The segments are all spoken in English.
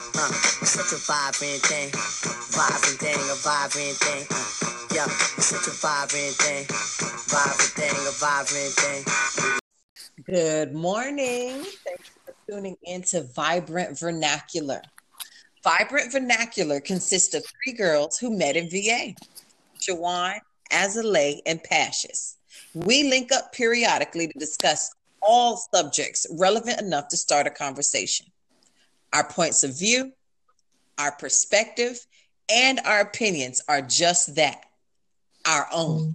Uh, such a vibrant thing, vibrant thing, a vibrant thing. Yeah, such a vibrant thing, vibrant thing, a vibrant thing. Good morning. Thanks for tuning into Vibrant Vernacular. Vibrant Vernacular consists of three girls who met in VA Shawan, Azalea, and Pashis. We link up periodically to discuss all subjects relevant enough to start a conversation. Our points of view, our perspective, and our opinions are just that our own.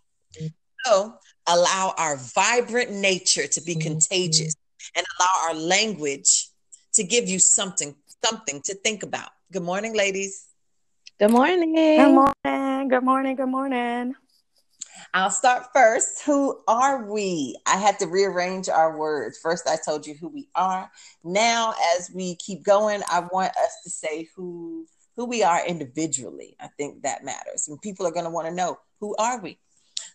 So allow our vibrant nature to be contagious and allow our language to give you something something to think about. Good morning, ladies. Good morning. Good morning. Good morning. Good morning. I'll start first. Who are we? I had to rearrange our words. First, I told you who we are. Now, as we keep going, I want us to say who who we are individually. I think that matters, and people are going to want to know who are we.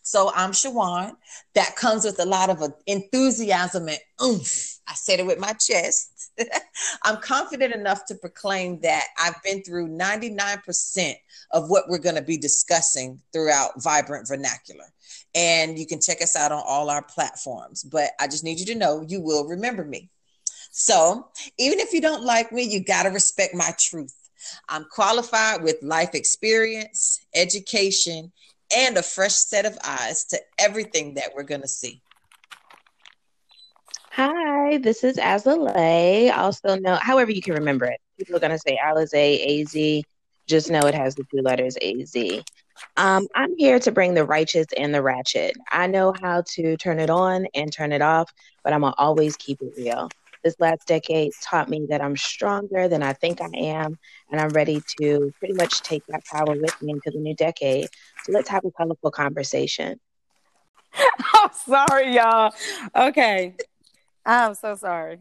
So I'm Shawan. That comes with a lot of uh, enthusiasm and oomph. I said it with my chest. I'm confident enough to proclaim that I've been through 99% of what we're going to be discussing throughout Vibrant Vernacular. And you can check us out on all our platforms. But I just need you to know you will remember me. So even if you don't like me, you got to respect my truth. I'm qualified with life experience, education, and a fresh set of eyes to everything that we're going to see. Hi, this is Azalea. Also know, however you can remember it. People are going to say Alize, AZ. Just know it has the two letters AZ. Um, I'm here to bring the righteous and the ratchet. I know how to turn it on and turn it off, but I'm going to always keep it real. This last decade taught me that I'm stronger than I think I am, and I'm ready to pretty much take that power with me into the new decade. So let's have a colorful conversation. I'm sorry, y'all. Okay. I'm so sorry.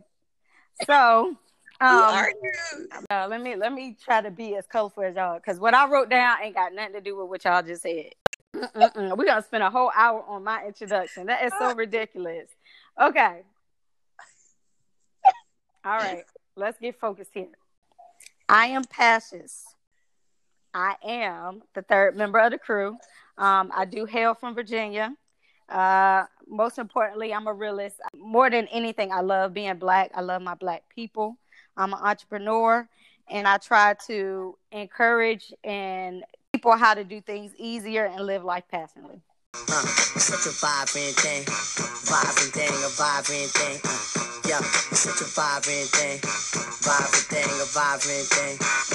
So, um, uh, let me let me try to be as colorful as y'all because what I wrote down ain't got nothing to do with what y'all just said. We're gonna spend a whole hour on my introduction. That is so ridiculous. Okay, all right, let's get focused here. I am Pashis. I am the third member of the crew. Um, I do hail from Virginia. Uh, most importantly, I'm a realist. More than anything, I love being black. I love my black people. I'm an entrepreneur, and I try to encourage and people how to do things easier and live life passionately. Uh, such a vibrant thing, vibrant thing, a vibrant thing. Uh, yeah, such a vibrant thing, vibrant thing, a vibrant thing.